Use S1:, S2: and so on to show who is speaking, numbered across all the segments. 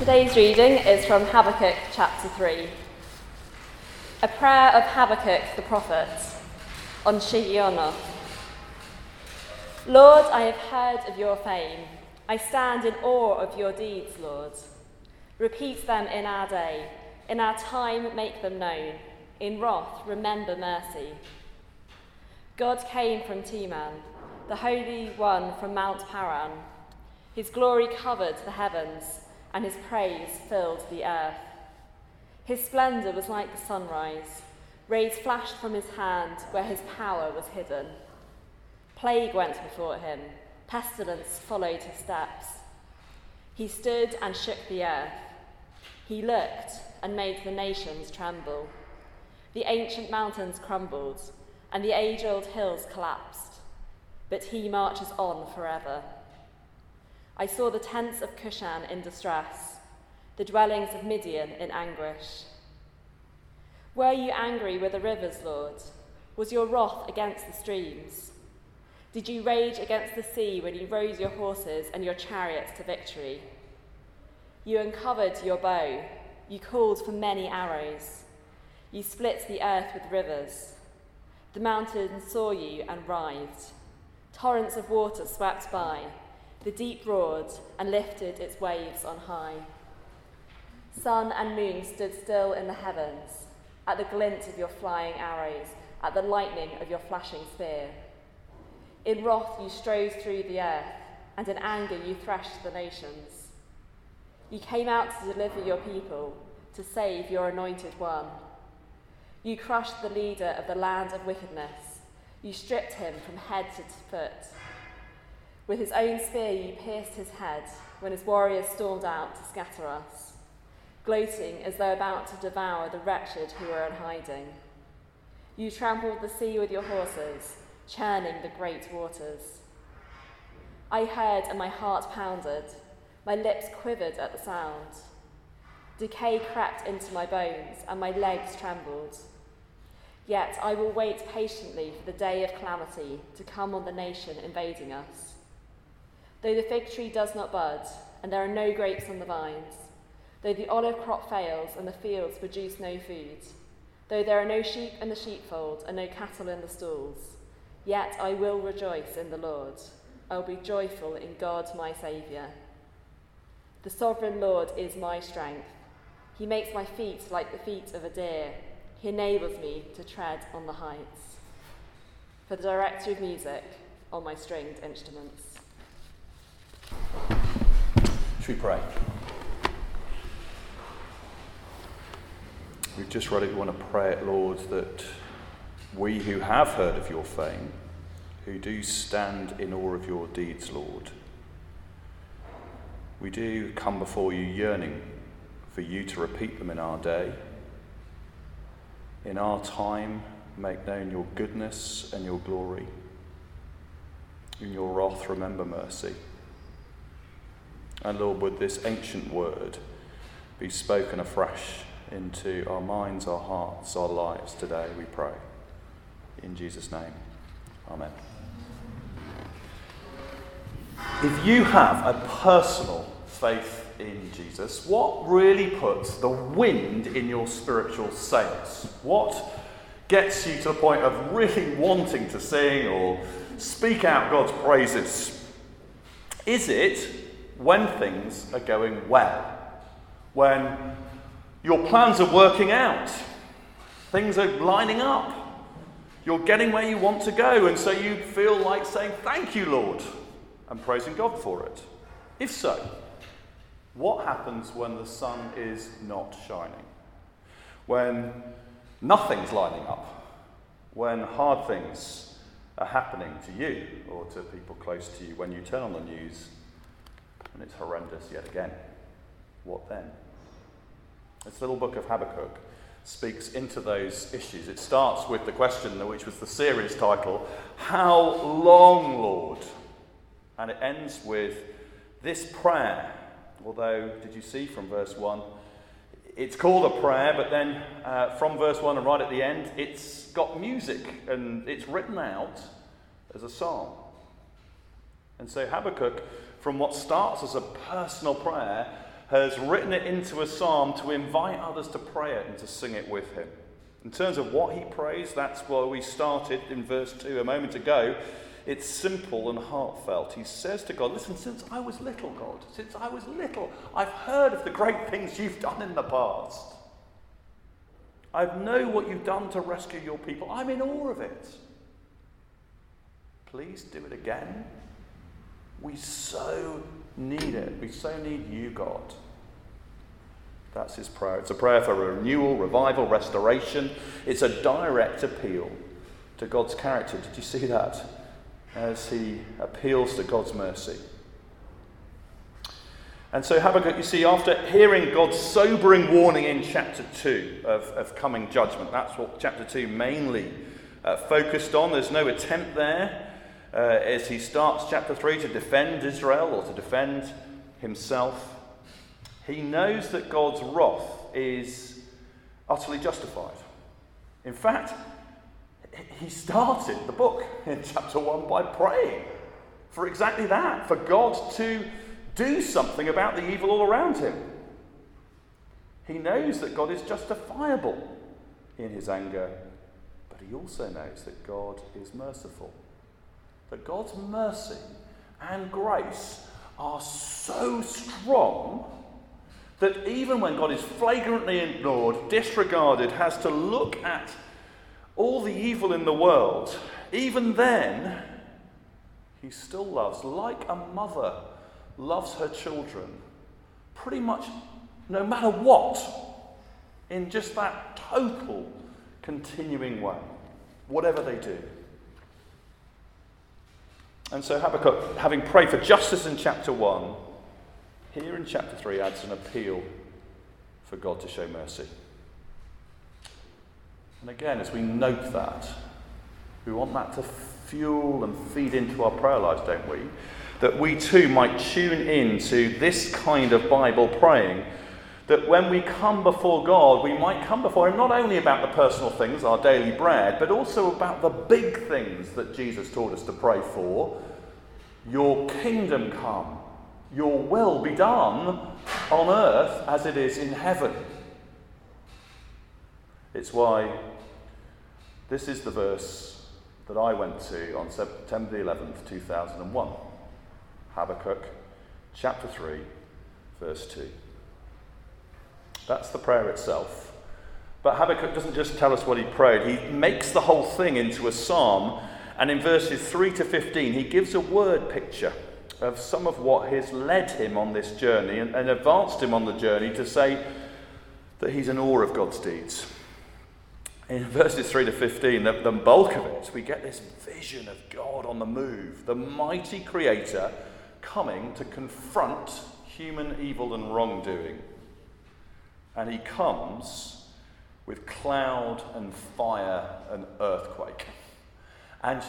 S1: Today's reading is from Habakkuk chapter 3. A prayer of Habakkuk the prophet on Shigionoth. Lord, I have heard of your fame. I stand in awe of your deeds, Lord. Repeat them in our day. In our time, make them known. In wrath, remember mercy. God came from Teman, the Holy One from Mount Paran. His glory covered the heavens and his praise filled the earth. His splendour was like the sunrise. Rays flashed from his hand where his power was hidden. Plague went before him, pestilence followed his steps. He stood and shook the earth. He looked and made the nations tremble. The ancient mountains crumbled, and the age old hills collapsed. But he marches on forever. I saw the tents of Cushan in distress, the dwellings of Midian in anguish. Were you angry with the rivers, Lord? Was your wrath against the streams? Did you rage against the sea when you rode your horses and your chariots to victory? You uncovered your bow, you called for many arrows. You split the earth with rivers. The mountains saw you and writhed. Torrents of water swept by. The deep roared and lifted its waves on high. Sun and moon stood still in the heavens at the glint of your flying arrows, at the lightning of your flashing spear. In wrath you strode through the earth, and in anger you thrashed the nations. You came out to deliver your people, to save your anointed one. You crushed the leader of the land of wickedness. You stripped him from head to foot. With his own spear, you pierced his head when his warriors stormed out to scatter us, gloating as though about to devour the wretched who were in hiding. You trampled the sea with your horses, churning the great waters. I heard and my heart pounded, my lips quivered at the sound. Decay crept into my bones, and my legs trembled. Yet I will wait patiently for the day of calamity to come on the nation invading us. Though the fig tree does not bud, and there are no grapes on the vines, though the olive crop fails and the fields produce no food, though there are no sheep in the sheepfold and no cattle in the stalls, yet I will rejoice in the Lord. I will be joyful in God my Saviour. The sovereign Lord is my strength. He makes my feet like the feet of a deer. He enables me to tread on the heights. For the director of music on my stringed instruments.
S2: Should we pray? We've just read it. We want to pray it, Lord, that we who have heard of your fame, who do stand in awe of your deeds, Lord, we do come before you yearning for you to repeat them in our day. In our time, make known your goodness and your glory. In your wrath, remember mercy. And Lord, would this ancient word be spoken afresh into our minds, our hearts, our lives today, we pray. In Jesus' name, Amen. If you have a personal faith in Jesus, what really puts the wind in your spiritual sails? What gets you to the point of really wanting to sing or speak out God's praises? Is it when things are going well, when your plans are working out, things are lining up, you're getting where you want to go, and so you feel like saying, Thank you, Lord, and praising God for it. If so, what happens when the sun is not shining? When nothing's lining up? When hard things are happening to you or to people close to you? When you turn on the news and it's horrendous yet again. What then? This little book of Habakkuk speaks into those issues. It starts with the question, which was the series title, How long, Lord? And it ends with this prayer. Although, did you see from verse 1? It's called a prayer, but then uh, from verse 1 and right at the end, it's got music and it's written out as a psalm. And so Habakkuk from what starts as a personal prayer has written it into a psalm to invite others to pray it and to sing it with him. In terms of what he prays, that's where we started in verse 2 a moment ago. It's simple and heartfelt. He says to God, Listen, since I was little, God, since I was little, I've heard of the great things you've done in the past. I know what you've done to rescue your people. I'm in awe of it. Please do it again. We so need it. We so need you, God. That's his prayer. It's a prayer for renewal, revival, restoration. It's a direct appeal to God's character. Did you see that? As he appeals to God's mercy. And so Habakkuk, you see, after hearing God's sobering warning in chapter 2 of, of coming judgment, that's what chapter 2 mainly uh, focused on. There's no attempt there uh, as he starts chapter 3 to defend Israel or to defend himself. He knows that God's wrath is utterly justified. In fact, he started the book in chapter 1 by praying for exactly that, for God to do something about the evil all around him. He knows that God is justifiable in his anger, but he also knows that God is merciful. That God's mercy and grace are so strong that even when God is flagrantly ignored, disregarded, has to look at all the evil in the world, even then, he still loves, like a mother loves her children, pretty much no matter what, in just that total continuing way, whatever they do. And so Habakkuk, having prayed for justice in chapter 1, here in chapter 3 adds an appeal for God to show mercy. And again, as we note that, we want that to fuel and feed into our prayer lives, don't we? That we too might tune in to this kind of Bible praying. That when we come before God, we might come before Him not only about the personal things, our daily bread, but also about the big things that Jesus taught us to pray for. Your kingdom come, your will be done on earth as it is in heaven. It's why this is the verse that I went to on September the 11th, 2001. Habakkuk chapter 3, verse 2. That's the prayer itself. But Habakkuk doesn't just tell us what he prayed, he makes the whole thing into a psalm. And in verses 3 to 15, he gives a word picture of some of what has led him on this journey and, and advanced him on the journey to say that he's in awe of God's deeds. In verses 3 to 15, the, the bulk of it, we get this vision of God on the move, the mighty creator coming to confront human evil and wrongdoing. And he comes with cloud and fire and earthquake. And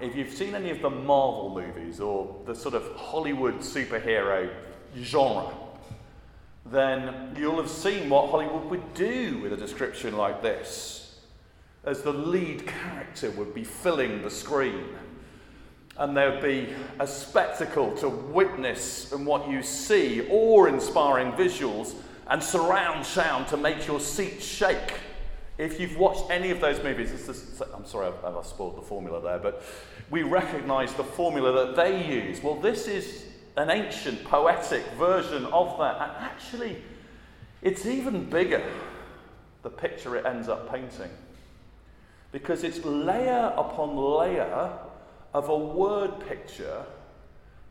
S2: if you've seen any of the Marvel movies or the sort of Hollywood superhero genre, then you'll have seen what Hollywood would do with a description like this, as the lead character would be filling the screen. And there would be a spectacle to witness and what you see, awe inspiring visuals, and surround sound to make your seat shake if you've watched any of those movies, just, I'm sorry I've, I've spoiled the formula there, but we recognize the formula that they use. Well, this is an ancient poetic version of that, and actually, it's even bigger, the picture it ends up painting, because it's layer upon layer of a word picture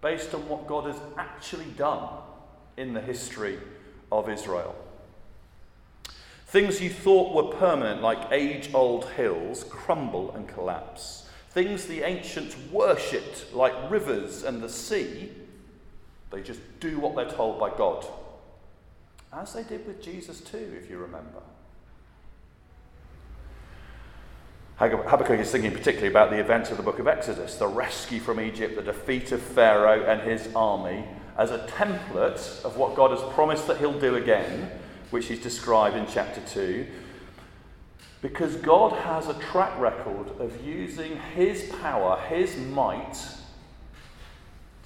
S2: based on what God has actually done in the history of Israel. Things you thought were permanent, like age old hills, crumble and collapse. Things the ancients worshipped, like rivers and the sea, they just do what they're told by God. As they did with Jesus, too, if you remember. Habakkuk is thinking particularly about the events of the book of Exodus the rescue from Egypt, the defeat of Pharaoh and his army, as a template of what God has promised that he'll do again which is described in chapter 2. Because God has a track record of using His power, His might,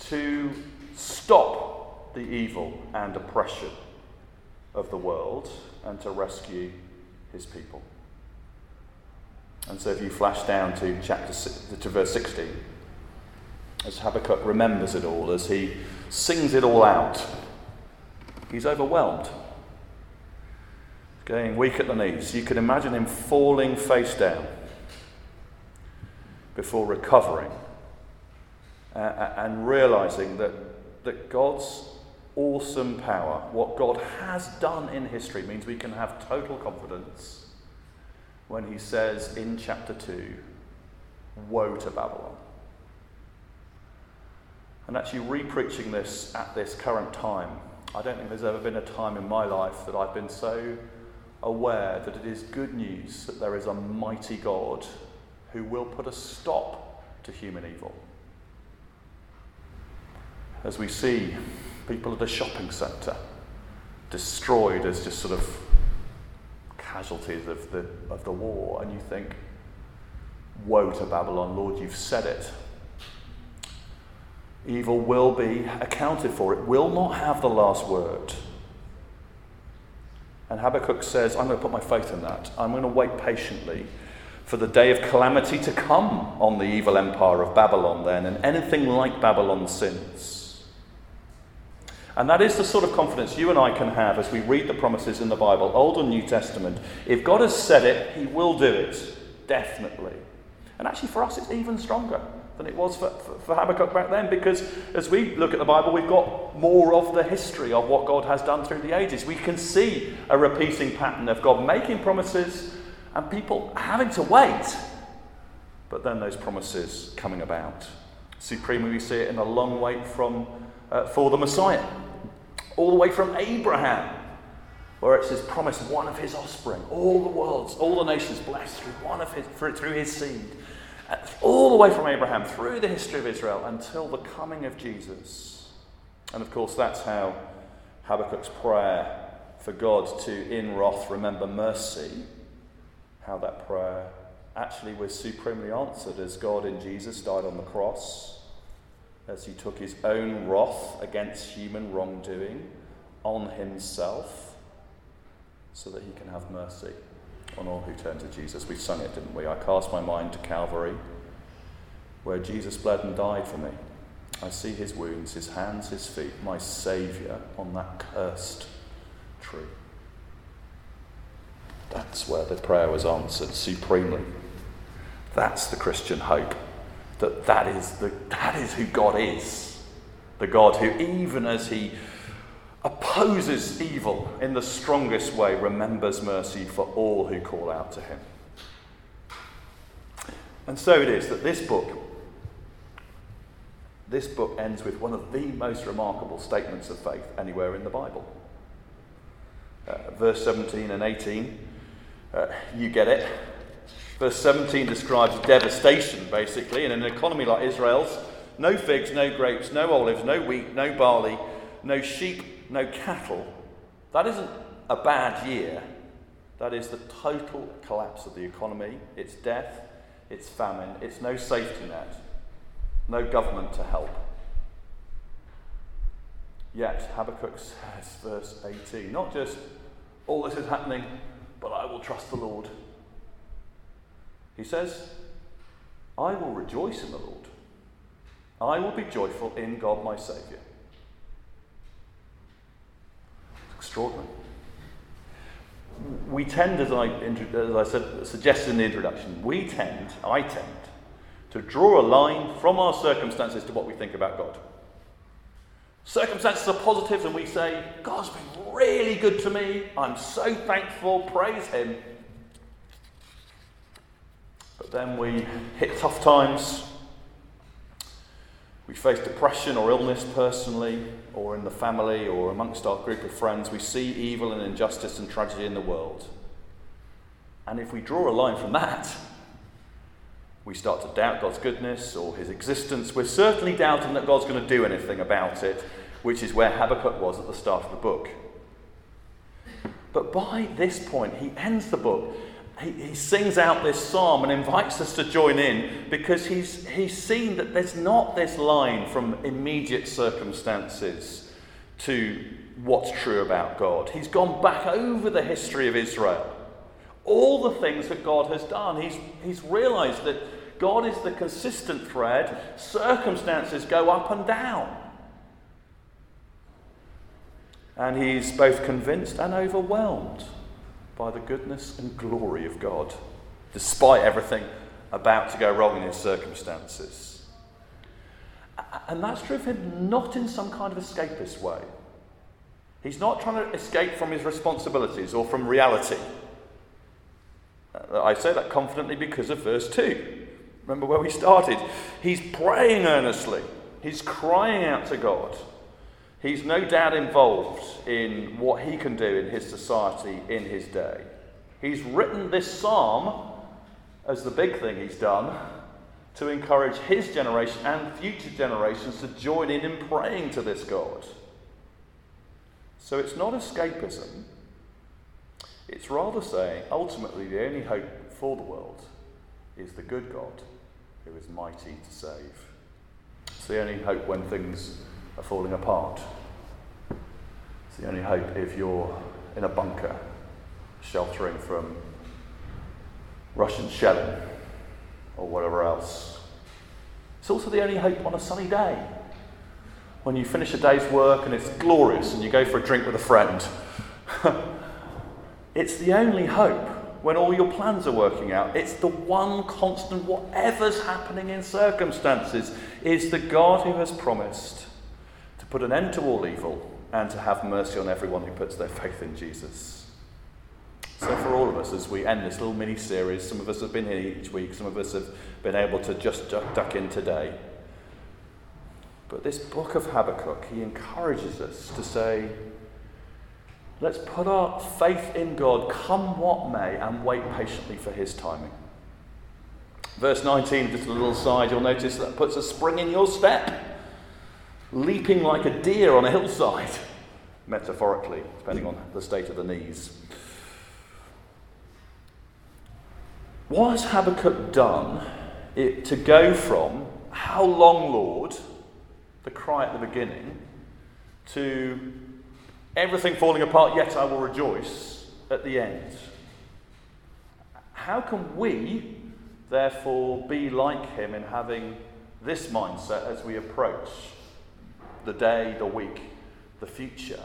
S2: to stop the evil and oppression of the world and to rescue his people. And so if you flash down to chapter to verse 16, as Habakkuk remembers it all, as he sings it all out, he's overwhelmed. Going weak at the knees. You can imagine him falling face down before recovering uh, and realizing that, that God's awesome power, what God has done in history, means we can have total confidence when he says in chapter 2, Woe to Babylon. And actually, re-preaching this at this current time, I don't think there's ever been a time in my life that I've been so aware that it is good news that there is a mighty God who will put a stop to human evil. As we see people at a shopping centre destroyed as just sort of casualties of the, of the war, and you think, Woe to Babylon, Lord, you've said it. Evil will be accounted for, it will not have the last word. And Habakkuk says, I'm going to put my faith in that. I'm going to wait patiently for the day of calamity to come on the evil empire of Babylon, then, and anything like Babylon since. And that is the sort of confidence you and I can have as we read the promises in the Bible, Old and New Testament. If God has said it, He will do it, definitely. And actually, for us, it's even stronger than it was for, for, for, Habakkuk back then because as we look at the Bible, we've got more of the history of what God has done through the ages. We can see a repeating pattern of God making promises and people having to wait, but then those promises coming about. Supremely, we see it in a long wait from, uh, for the Messiah, all the way from Abraham. Where it says, promise one of his offspring, all the worlds, all the nations blessed through one of his, through his seed all the way from Abraham through the history of Israel until the coming of Jesus. And of course, that's how Habakkuk's prayer for God to, in wrath, remember mercy, how that prayer actually was supremely answered as God in Jesus died on the cross, as he took his own wrath against human wrongdoing on himself so that he can have mercy on all who turn to Jesus. We sung it, didn't we? I cast my mind to Calvary, where Jesus bled and died for me. I see his wounds, his hands, his feet, my Saviour on that cursed tree. That's where the prayer was answered supremely. That's the Christian hope. That that is, the, that is who God is. The God who, even as he opposes evil in the strongest way, remembers mercy for all who call out to him. And so it is that this book, this book ends with one of the most remarkable statements of faith anywhere in the Bible. Uh, verse 17 and 18, uh, you get it. Verse 17 describes devastation, basically, in an economy like Israel's. No figs, no grapes, no olives, no wheat, no barley, no sheep, no cattle, that isn't a bad year. That is the total collapse of the economy. It's death, it's famine, it's no safety net, no government to help. Yet, Habakkuk says, verse 18, not just all this is happening, but I will trust the Lord. He says, I will rejoice in the Lord. I will be joyful in God my Saviour. Extraordinary. We tend, as I, as I said, suggested in the introduction, we tend, I tend, to draw a line from our circumstances to what we think about God. Circumstances are positive, and we say, God's been really good to me. I'm so thankful. Praise Him. But then we hit tough times. We face depression or illness personally or in the family or amongst our group of friends, we see evil and injustice and tragedy in the world. And if we draw a line from that, we start to doubt God's goodness or his existence. We're certainly doubting that God's going to do anything about it, which is where Habakkuk was at the start of the book. But by this point, he ends the book. He, he sings out this psalm and invites us to join in because he's, he's seen that there's not this line from immediate circumstances to what's true about God. He's gone back over the history of Israel, all the things that God has done. He's, he's realized that God is the consistent thread, circumstances go up and down. And he's both convinced and overwhelmed by the goodness and glory of God, despite everything about to go wrong in his circumstances. And that's true of him not in some kind of escapist way. He's not trying to escape from his responsibilities or from reality. I say that confidently because of verse 2. Remember where we started? He's praying earnestly, he's crying out to God. He's no doubt involved in what he can do in his society in his day. He's written this psalm as the big thing he's done to encourage his generation and future generations to join in in praying to this God. So it's not escapism, it's rather saying ultimately the only hope for the world is the good God who is mighty to save. It's the only hope when things are falling apart. It's the only hope if you're in a bunker sheltering from Russian shelling or whatever else. It's also the only hope on a sunny day. When you finish a day's work and it's glorious and you go for a drink with a friend. it's the only hope when all your plans are working out. It's the one constant, whatever's happening in circumstances, is the God who has promised put an end to all evil and to have mercy on everyone who puts their faith in Jesus. So, for all of us, as we end this little mini series, some of us have been here each week, some of us have been able to just duck in today. But this book of Habakkuk, he encourages us to say, let's put our faith in God, come what may, and wait patiently for his timing. Verse 19, just a little side, you'll notice that puts a spring in your step leaping like a deer on a hillside, metaphorically, depending on the state of the knees. What has Habakkuk done it, to go from, How long, Lord, the cry at the beginning, to everything falling apart, yet I will rejoice at the end? How can we, therefore, be like him in having this mindset as we approach the day, the week, the future,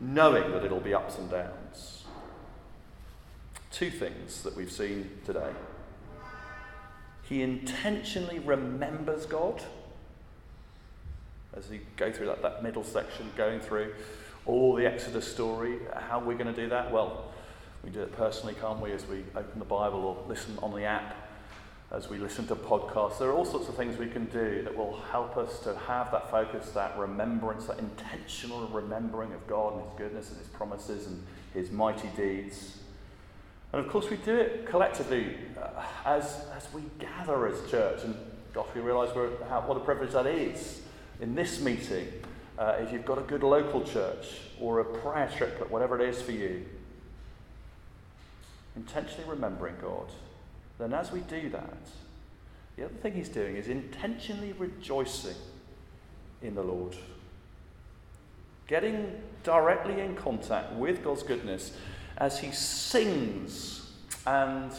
S2: knowing that it'll be ups and downs. Two things that we've seen today. He intentionally remembers God as he go through that, that middle section, going through all the Exodus story. How are we going to do that? Well, we do it personally, can't we, as we open the Bible or listen on the app as we listen to podcasts. There are all sorts of things we can do that will help us to have that focus, that remembrance, that intentional remembering of God and His goodness and His promises and His mighty deeds. And of course, we do it collectively uh, as, as we gather as church. And gosh, we realise how, what a privilege that is in this meeting. Uh, if you've got a good local church or a prayer triplet, whatever it is for you, intentionally remembering God then as we do that, the other thing he's doing is intentionally rejoicing in the Lord. Getting directly in contact with God's goodness as he sings and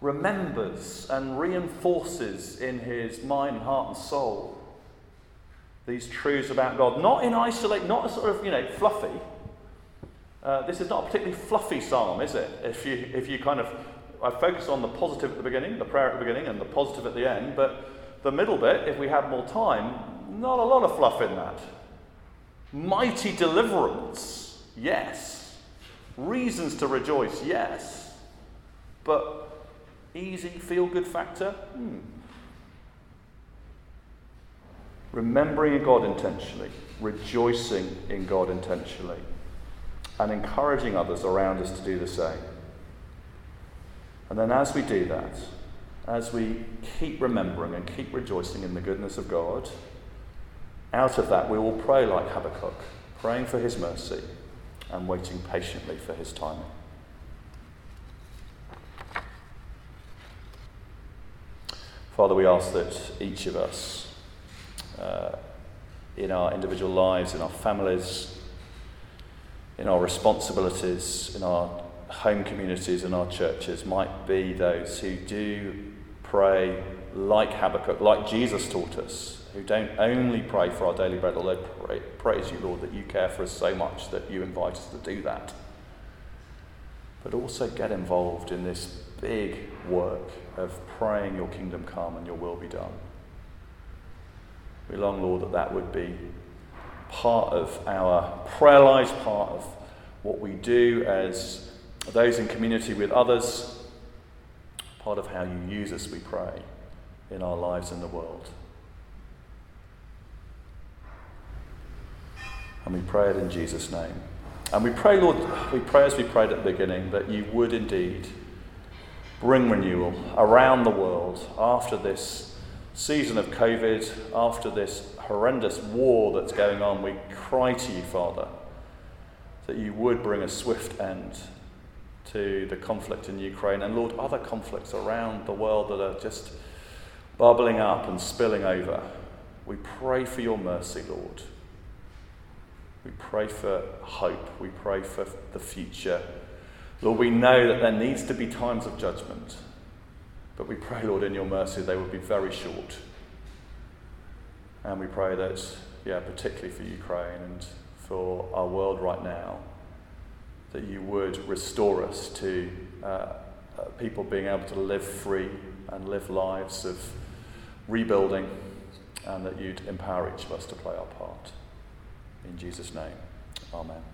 S2: remembers and reinforces in his mind, heart, and soul these truths about God. Not in isolate, not a sort of, you know, fluffy. Uh, this is not a particularly fluffy psalm, is it? If you, if you kind of I focused on the positive at the beginning, the prayer at the beginning, and the positive at the end, but the middle bit, if we had more time, not a lot of fluff in that. Mighty deliverance, yes. Reasons to rejoice, yes. But easy feel good factor? Hmm. Remembering God intentionally, rejoicing in God intentionally, and encouraging others around us to do the same. And then as we do that, as we keep remembering and keep rejoicing in the goodness of God, out of that we will pray like Habakkuk, praying for his mercy and waiting patiently for his timing. Father, we ask that each of us uh, in our individual lives, in our families, in our responsibilities, in our home communities, and our churches, might be those who do pray like Habakkuk, like Jesus taught us, who don't only pray for our daily bread, although pray, praise you, Lord, that you care for us so much that you invite us to do that, but also get involved in this big work of praying your kingdom come and your will be done. We long, Lord, that that would be part of our prayer lives, part of what we do as those in community with others, part of how you use us, we pray, in our lives in the world. And we pray it in Jesus' name. And we pray, Lord, we pray as we prayed at the beginning, that you would indeed bring renewal around the world after this season of COVID, after this horrendous war that's going on. We cry to you, Father, that you would bring a swift end to the conflict in Ukraine and, Lord, other conflicts around the world that are just bubbling up and spilling over. We pray for your mercy, Lord. We pray for hope. We pray for the future. Lord, we know that there needs to be times of judgment, but we pray, Lord, in your mercy, they would be very short. And we pray that, yeah, particularly for Ukraine and for our world right now, that you would restore us to uh, uh, people being able to live free and live lives of rebuilding, and that you'd empower each of us to play our part. In Jesus' name, amen.